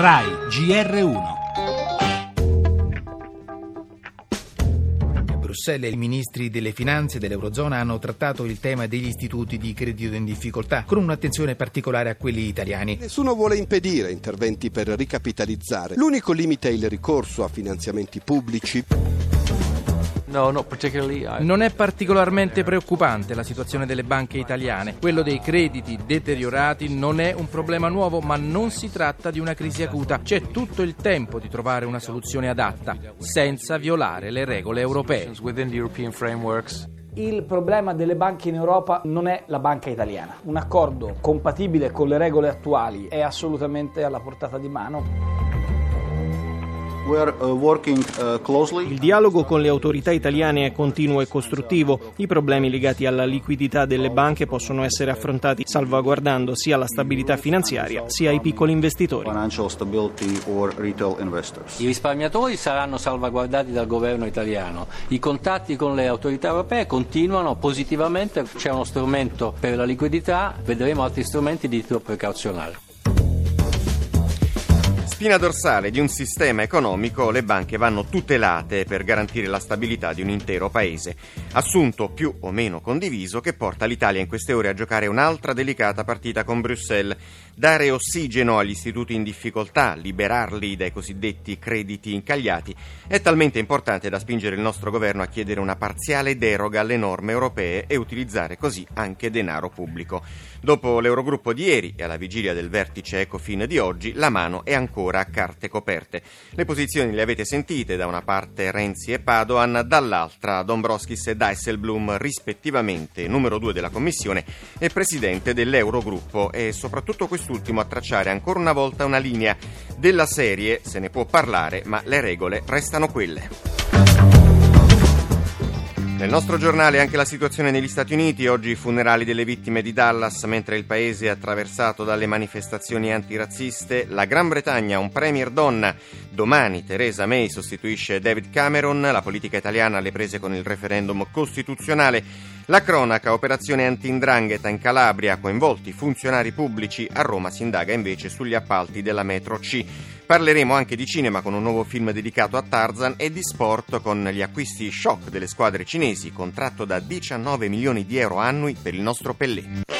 RAI GR1 Bruxelles i ministri delle finanze dell'Eurozona hanno trattato il tema degli istituti di credito in difficoltà, con un'attenzione particolare a quelli italiani. Nessuno vuole impedire interventi per ricapitalizzare. L'unico limite è il ricorso a finanziamenti pubblici. Non è particolarmente preoccupante la situazione delle banche italiane. Quello dei crediti deteriorati non è un problema nuovo, ma non si tratta di una crisi acuta. C'è tutto il tempo di trovare una soluzione adatta, senza violare le regole europee. Il problema delle banche in Europa non è la banca italiana. Un accordo compatibile con le regole attuali è assolutamente alla portata di mano. Uh, uh, Il dialogo con le autorità italiane è continuo e costruttivo. I problemi legati alla liquidità delle banche possono essere affrontati salvaguardando sia la stabilità finanziaria sia i piccoli investitori. I risparmiatori saranno salvaguardati dal governo italiano. I contatti con le autorità europee continuano positivamente. C'è uno strumento per la liquidità, vedremo altri strumenti di tipo precauzionale spina dorsale di un sistema economico, le banche vanno tutelate per garantire la stabilità di un intero paese. Assunto più o meno condiviso che porta l'Italia in queste ore a giocare un'altra delicata partita con Bruxelles. Dare ossigeno agli istituti in difficoltà, liberarli dai cosiddetti crediti incagliati, è talmente importante da spingere il nostro governo a chiedere una parziale deroga alle norme europee e utilizzare così anche denaro pubblico. Dopo l'Eurogruppo di ieri e alla vigilia del vertice Ecofin di oggi, la mano è ancora ancora carte coperte. Le posizioni le avete sentite, da una parte Renzi e Padoan, dall'altra Dombrovskis e Dijsselbloem, rispettivamente numero due della Commissione e presidente dell'Eurogruppo e soprattutto quest'ultimo a tracciare ancora una volta una linea della serie, se ne può parlare, ma le regole restano quelle. Nel nostro giornale anche la situazione negli Stati Uniti, oggi i funerali delle vittime di Dallas mentre il paese è attraversato dalle manifestazioni antirazziste, la Gran Bretagna un premier donna, domani Theresa May sostituisce David Cameron, la politica italiana alle prese con il referendum costituzionale, la cronaca, operazione anti-indrangheta in Calabria, coinvolti funzionari pubblici, a Roma si indaga invece sugli appalti della metro C. Parleremo anche di cinema con un nuovo film dedicato a Tarzan e di sport con gli acquisti shock delle squadre cinesi, contratto da 19 milioni di euro annui per il nostro Pellè.